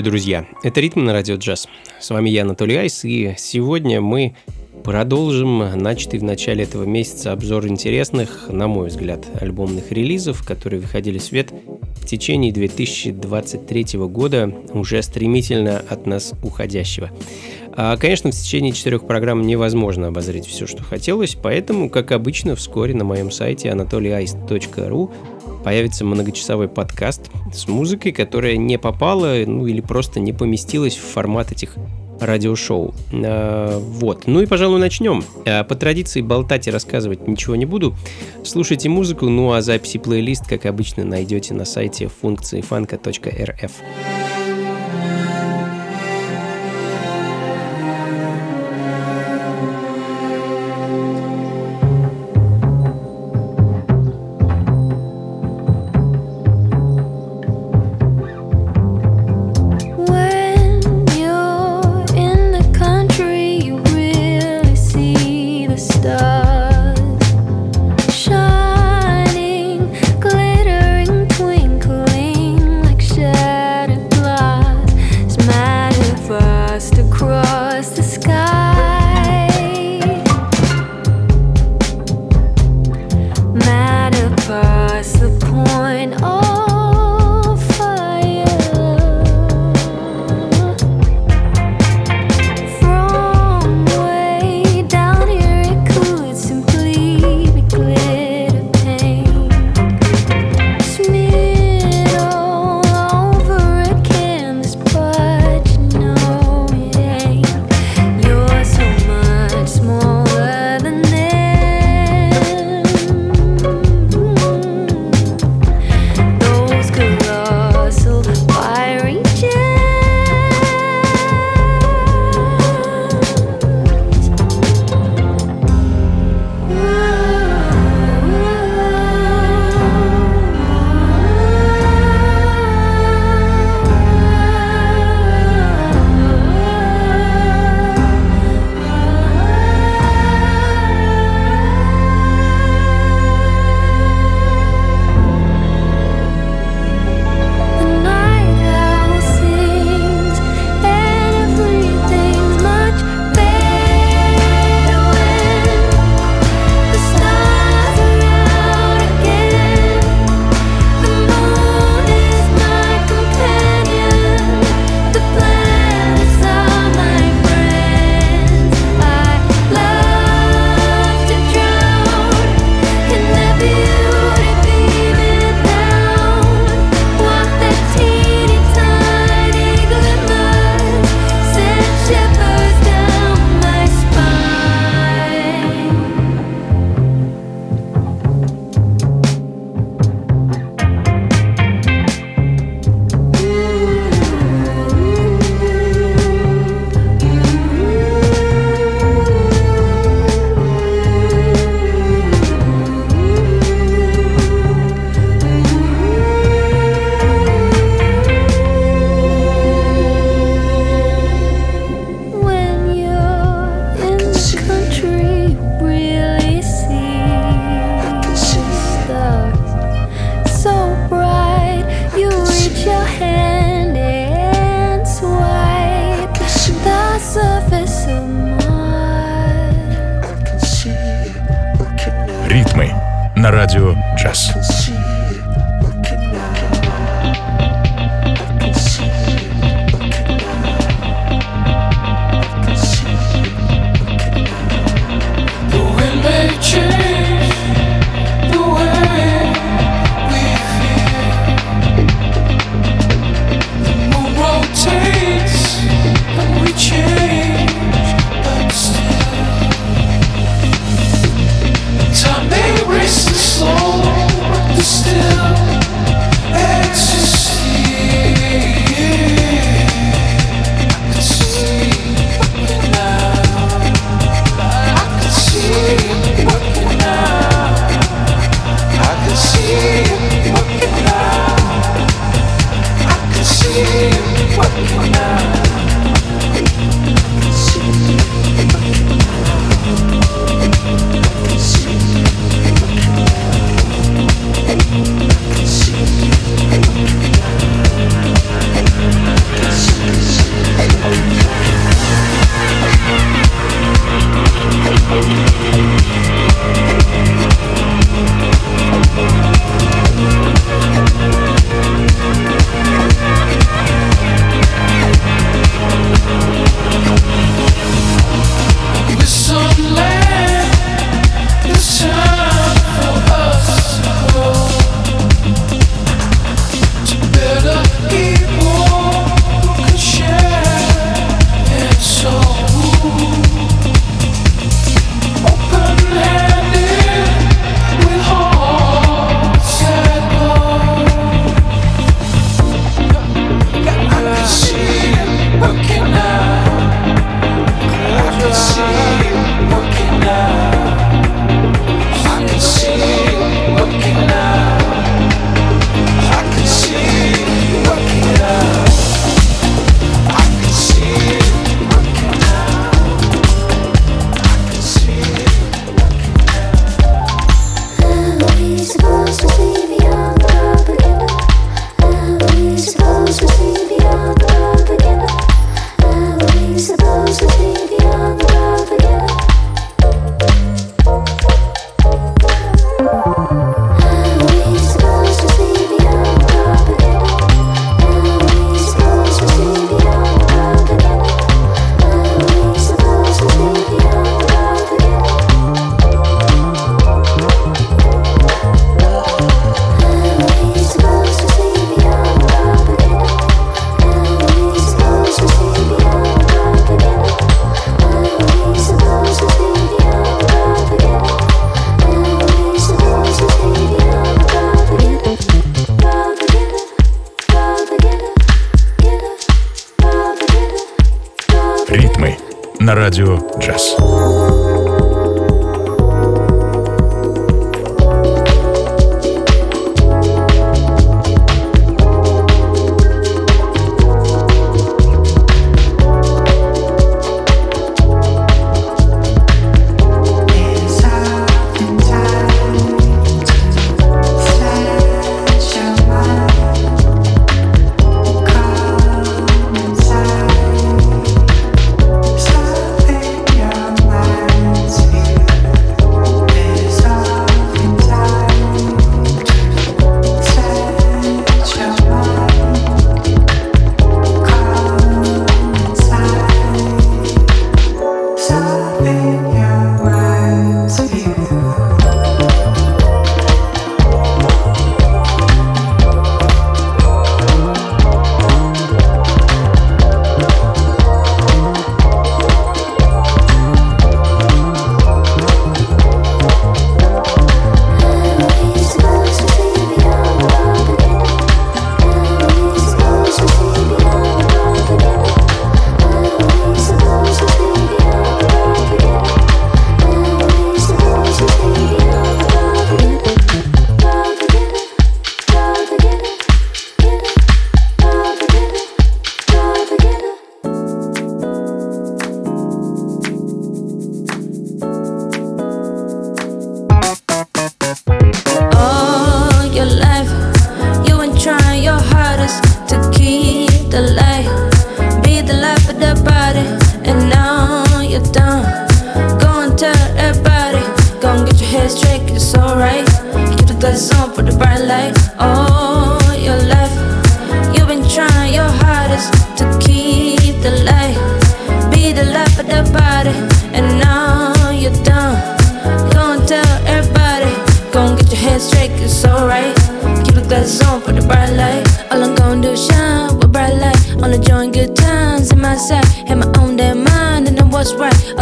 Приветствую, друзья! Это «Ритм на радио джаз». С вами я, Анатолий Айс, и сегодня мы продолжим начатый в начале этого месяца обзор интересных, на мой взгляд, альбомных релизов, которые выходили в свет в течение 2023 года, уже стремительно от нас уходящего. А, конечно, в течение четырех программ невозможно обозреть все, что хотелось, поэтому, как обычно, вскоре на моем сайте anatolyice.ru появится многочасовой подкаст с музыкой, которая не попала, ну или просто не поместилась в формат этих радиошоу. А, вот. Ну и, пожалуй, начнем. А, по традиции болтать и рассказывать ничего не буду. Слушайте музыку, ну а записи плейлист, как обычно, найдете на сайте функции. На радио «Джаз».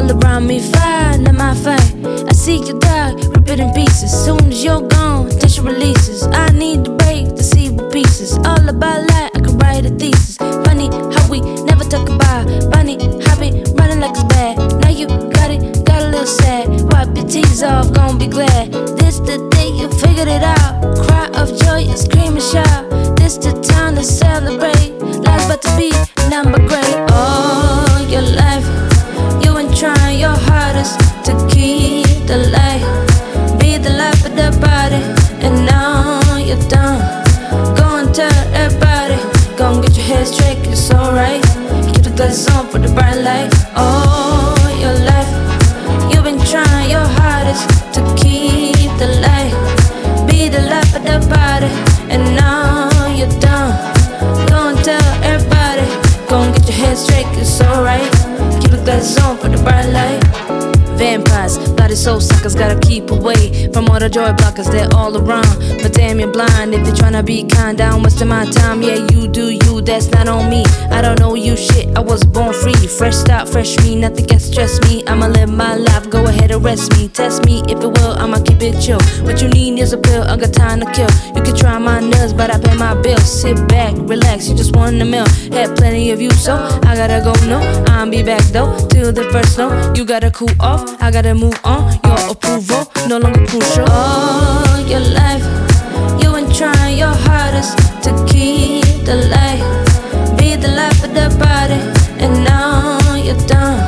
All around me, fire, not my fight. I see you die, rip it in pieces. Soon as you're gone, tension releases. I need to break the sea with pieces. All about light, I could write a thesis. Funny how we never talk about. Funny how we running like it's bad. Now you got it, got a little sad. Wipe your tears off, gon' be glad. This the day you figured it out. Cry of joy and scream and shout. This the time to celebrate. Life's about to be number great. All soul suckers, gotta keep away from all the joy blockers, they're all around. But damn, you're blind if you're tryna be kind. Down wasting my time, yeah, you do you, that's not on me. I don't know you shit, I was born free. Fresh start, fresh me, nothing can stress me. I'ma live my life, go ahead, arrest me. Test me if it will, I'ma keep it chill. What you need is a pill, I got time to kill. You can try my nuts, but I pay my bills. Sit back, relax, you just want a meal. Had plenty of you, so I gotta go, no. I'll be back though, till the first snow. You gotta cool off, I gotta move on. Your approval, no longer crucial. All your life, you been trying your hardest to keep the light. Be the life of the body, and now you're done.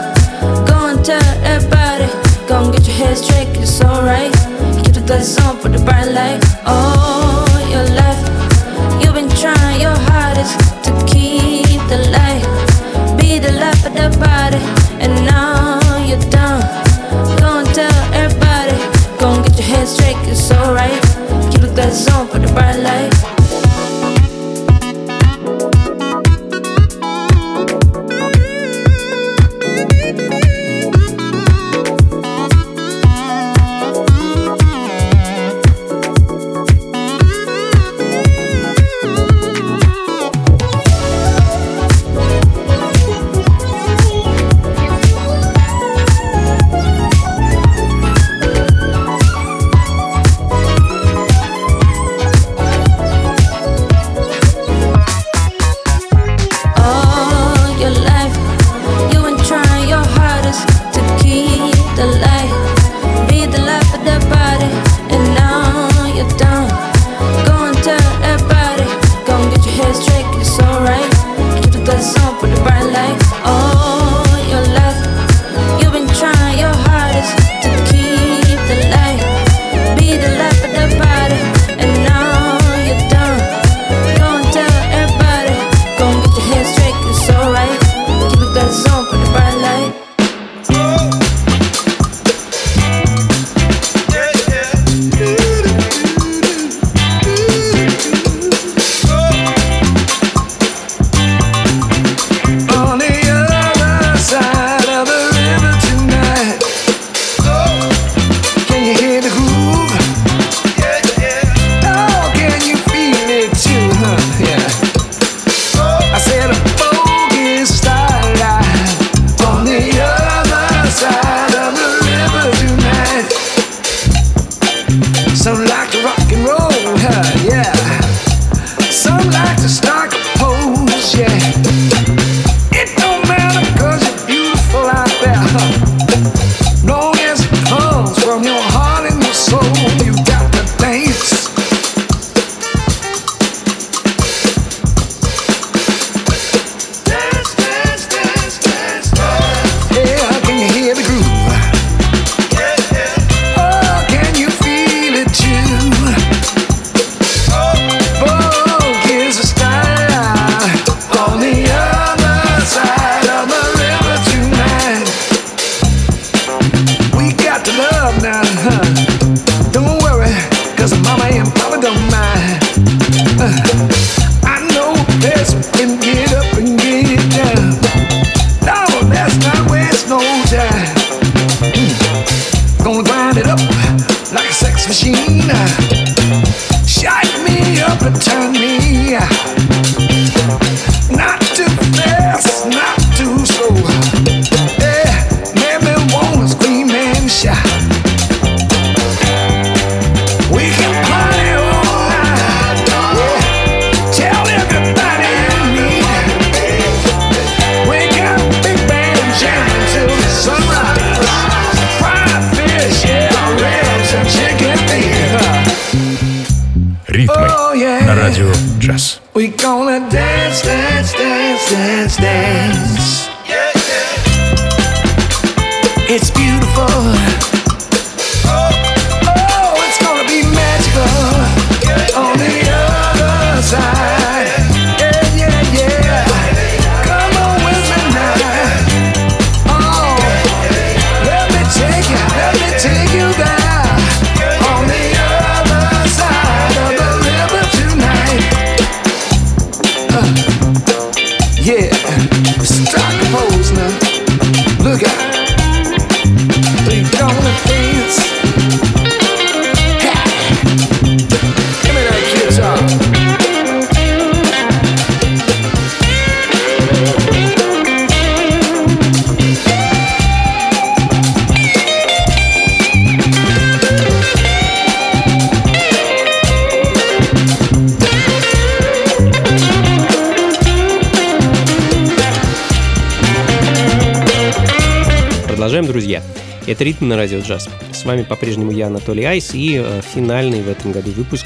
Go and tell everybody. Go and get your head straight, it's alright. Keep the glasses on for the bright light. All Это «Ритм на радио джаз». С вами по-прежнему я, Анатолий Айс, и э, финальный в этом году выпуск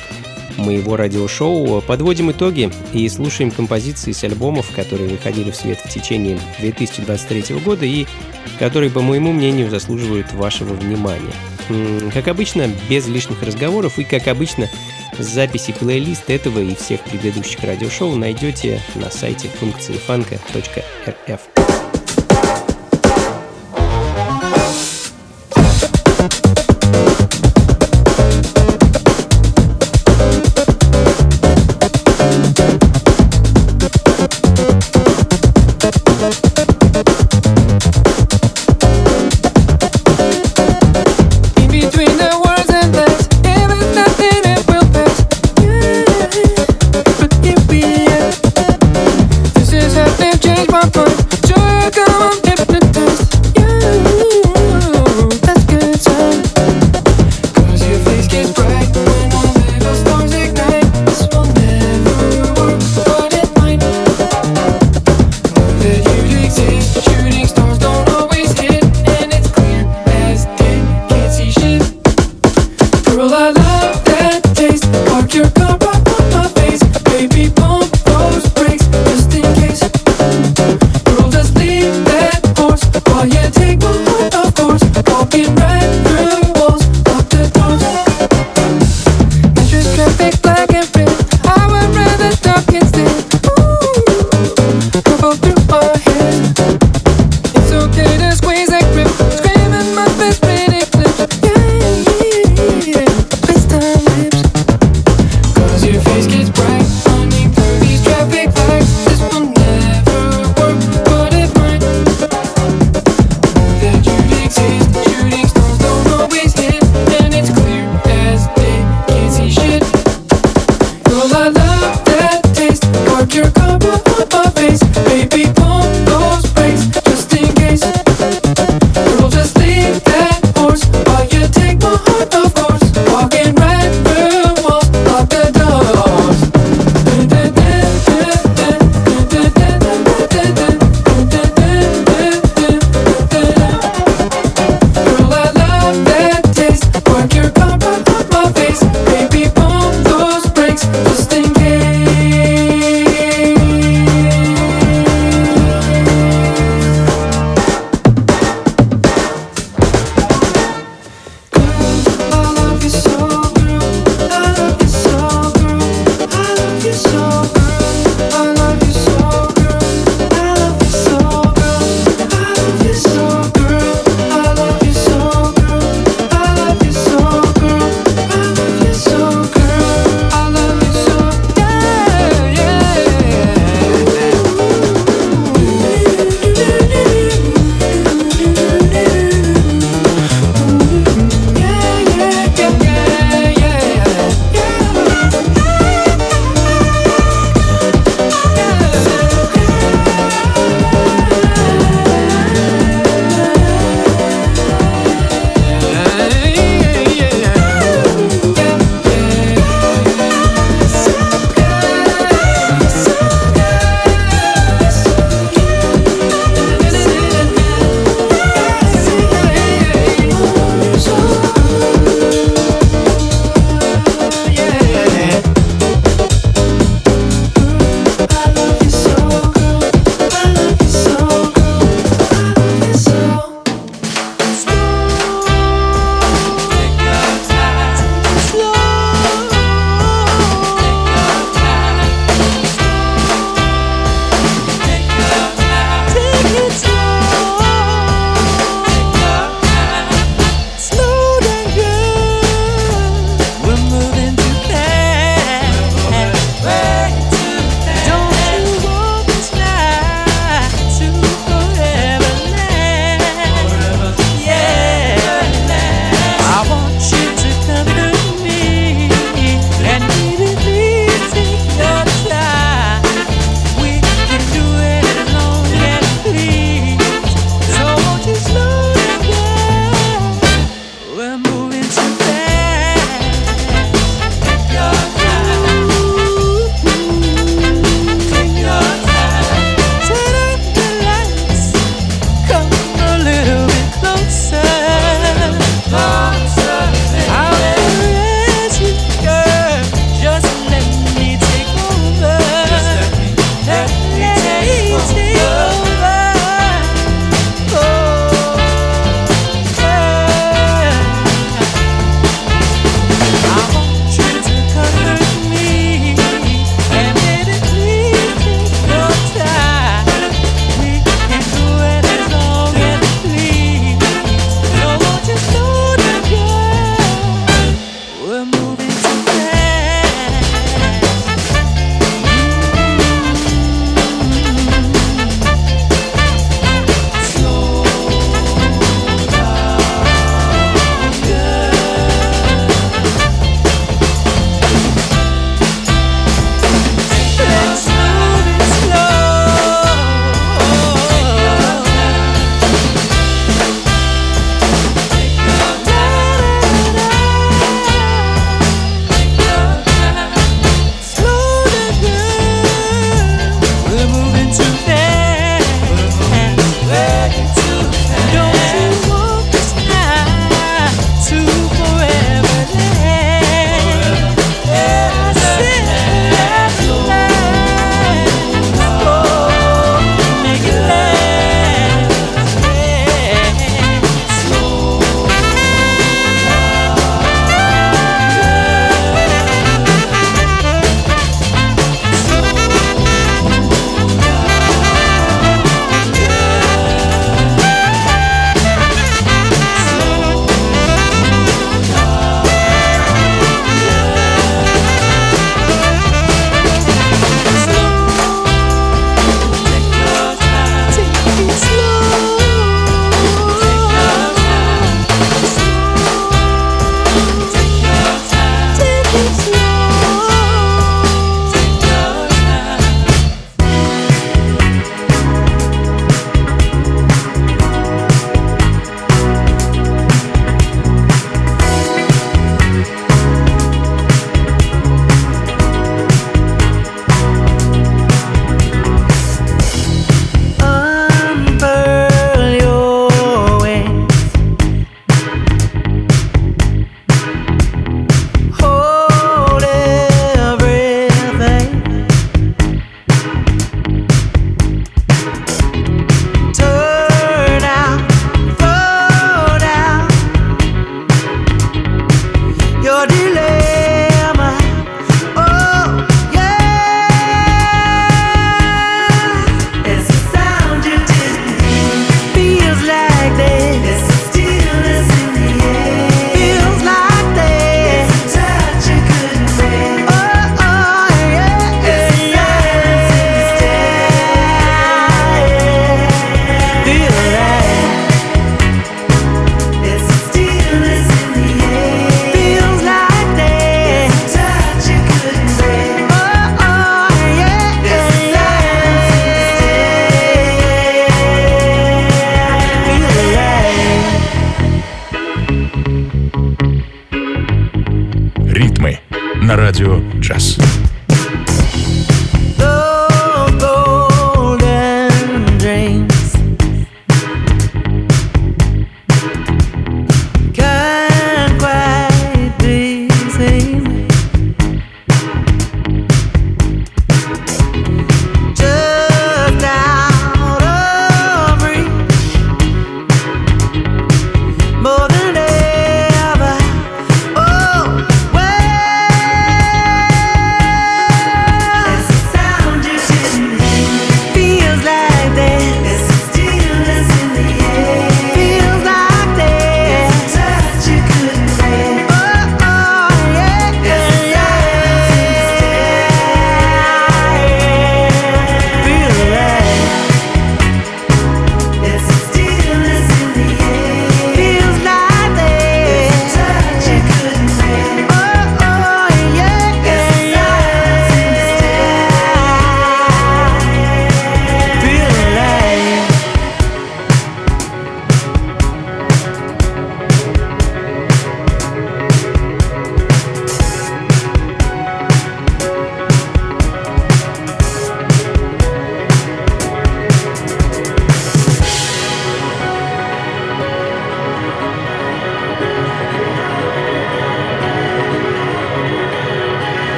моего радиошоу. Подводим итоги и слушаем композиции с альбомов, которые выходили в свет в течение 2023 года и которые, по моему мнению, заслуживают вашего внимания. Как обычно, без лишних разговоров и, как обычно, записи плейлист этого и всех предыдущих радиошоу найдете на сайте функции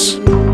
Service.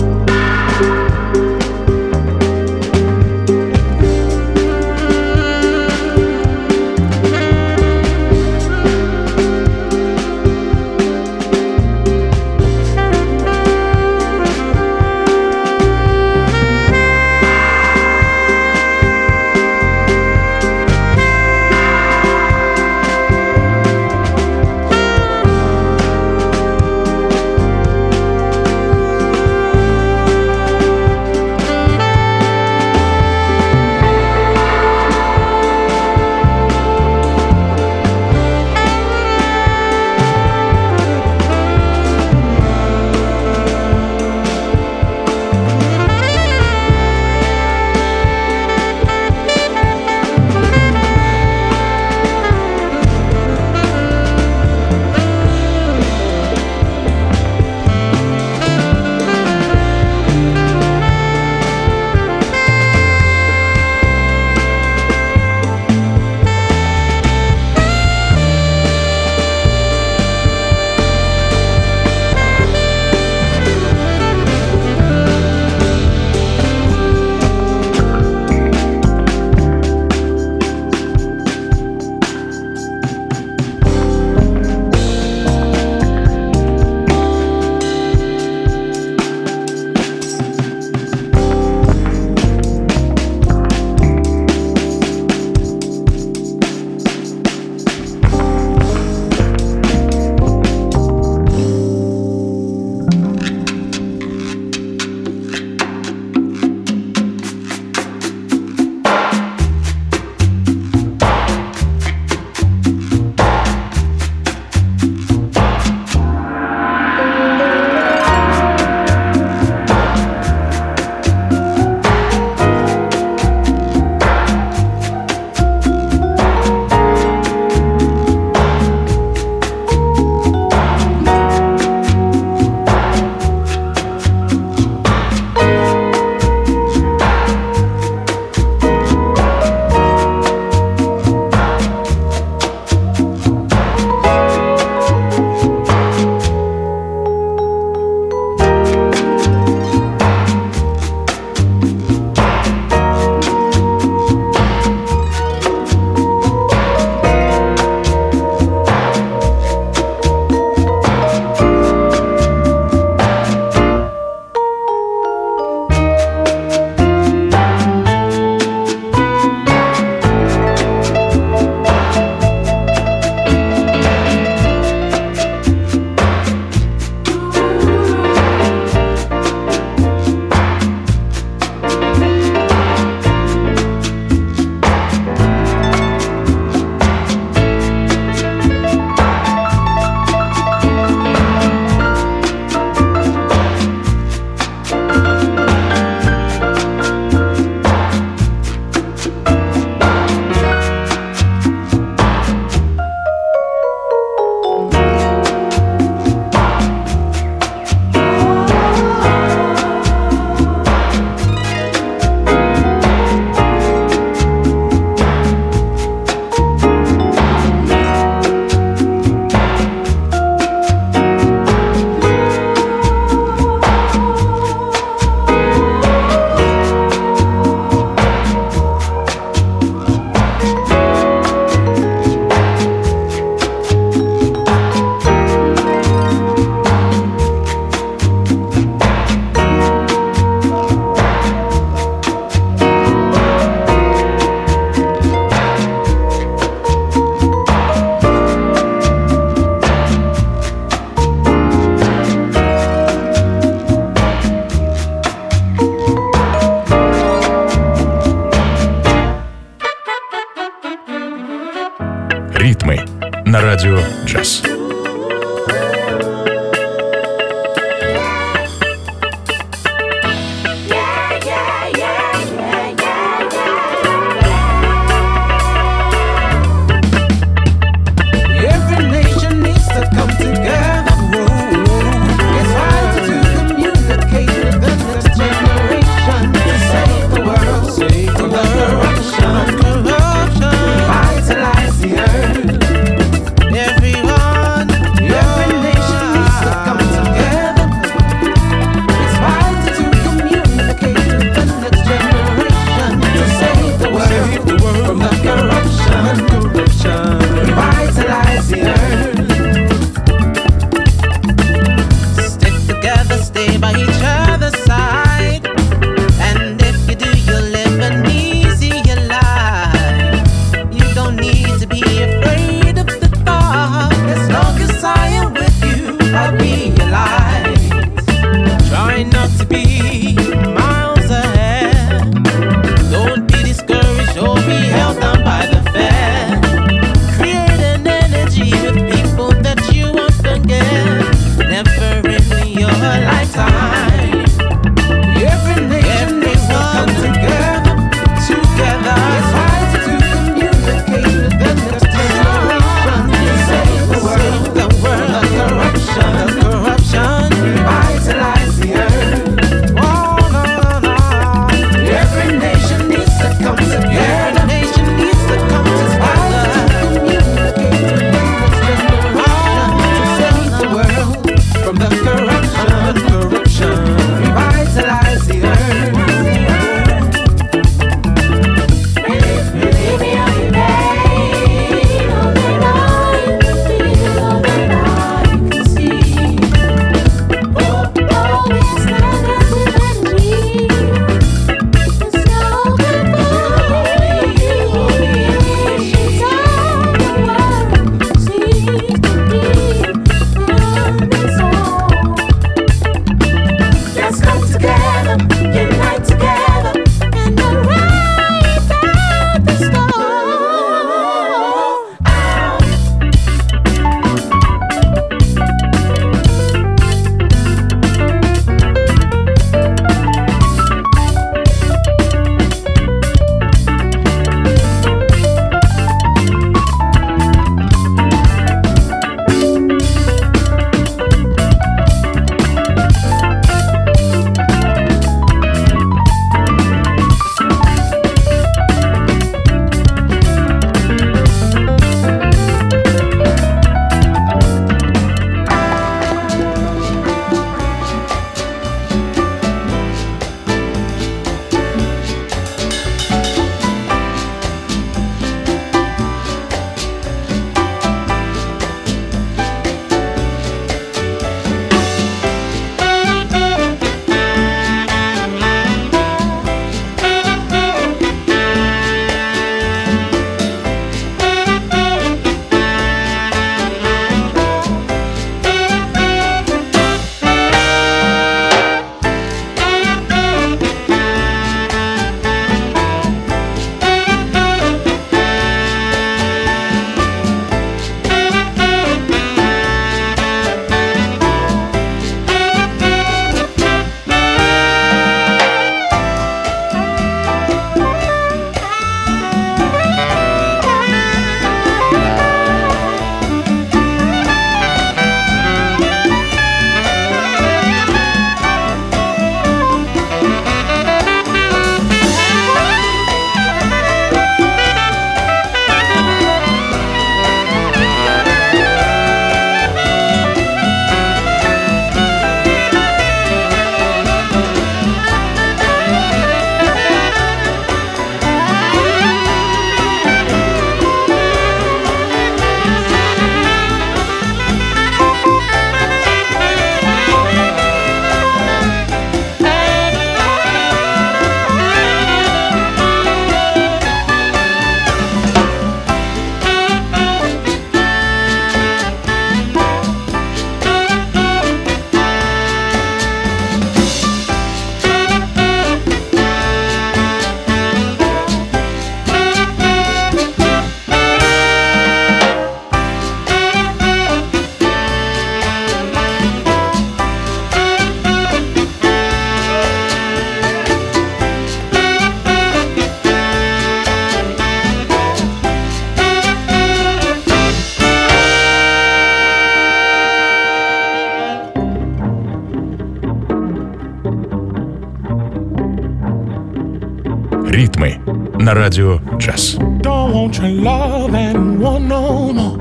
Your love and want no more.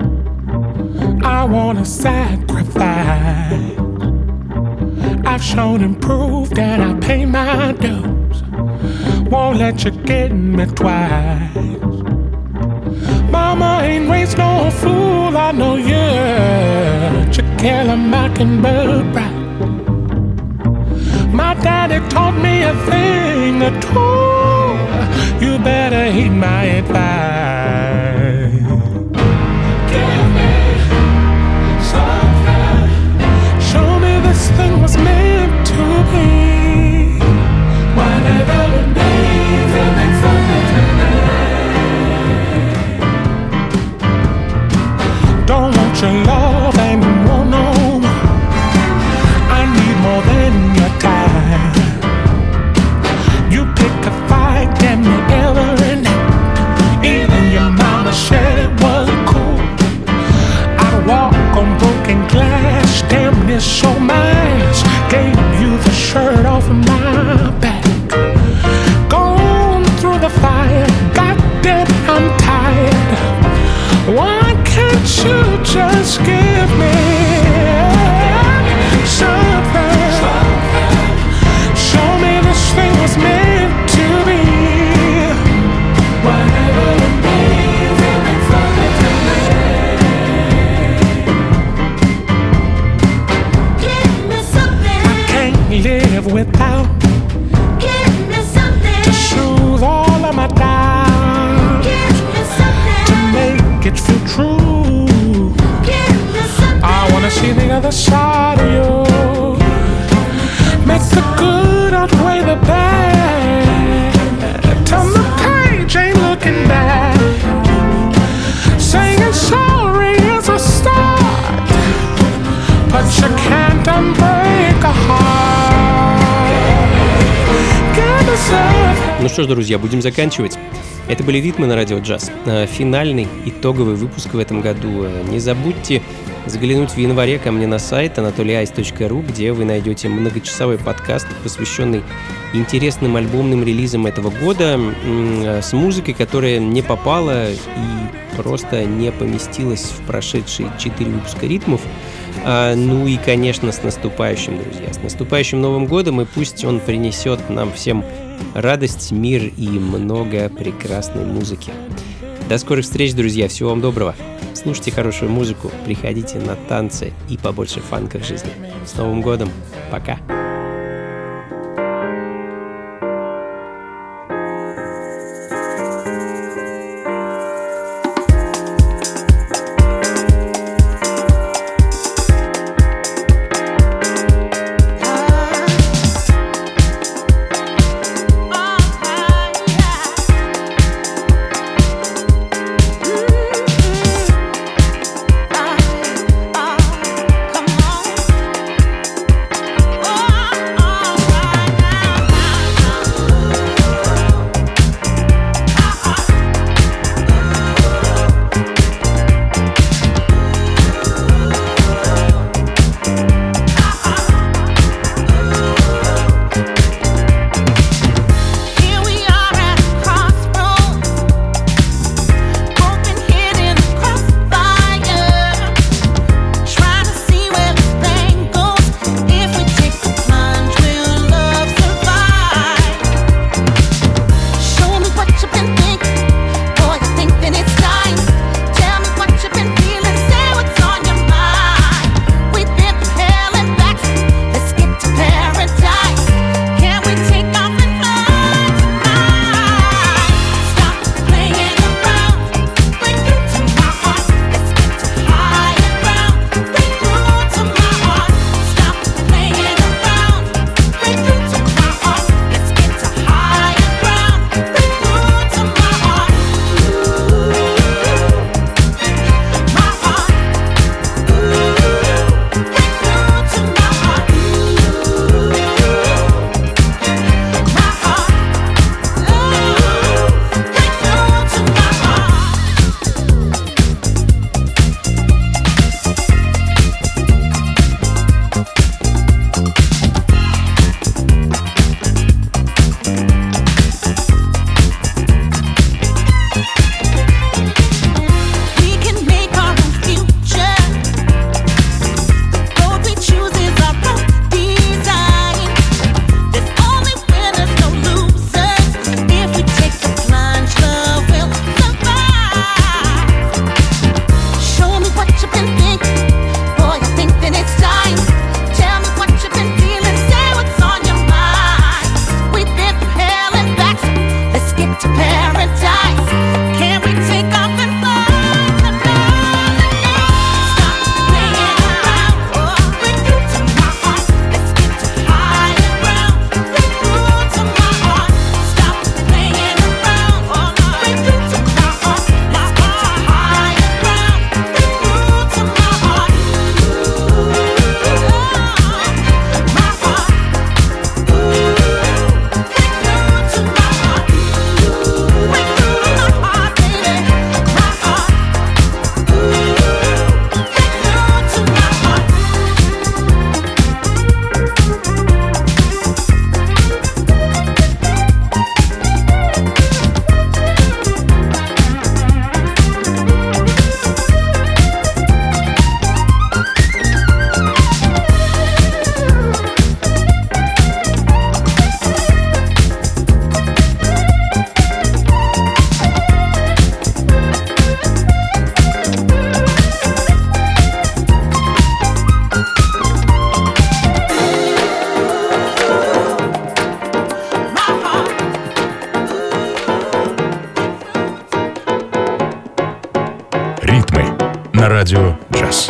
I wanna sacrifice. I've shown and proved that I pay my dues. Won't let you get me twice. Mama ain't raised no fool, I know you. To kill a mockingbird right. My daddy taught me a thing or two. You better heed my advice. Just give что ж, друзья, будем заканчивать. Это были ритмы на радио джаз. Э, Финальный итоговый выпуск в этом году. Э, Не забудьте заглянуть в январе ко мне на сайт anatolyice.ru, где вы найдете многочасовой подкаст, посвященный интересным альбомным релизам этого года, э, с музыкой, которая не попала и просто не поместилась в прошедшие 4 выпуска ритмов. А, ну и, конечно, с наступающим, друзья. С наступающим Новым годом, и пусть он принесет нам всем радость, мир и много прекрасной музыки. До скорых встреч, друзья. Всего вам доброго. Слушайте хорошую музыку, приходите на танцы и побольше фанка в жизни. С Новым годом. Пока. на радио «Джаз».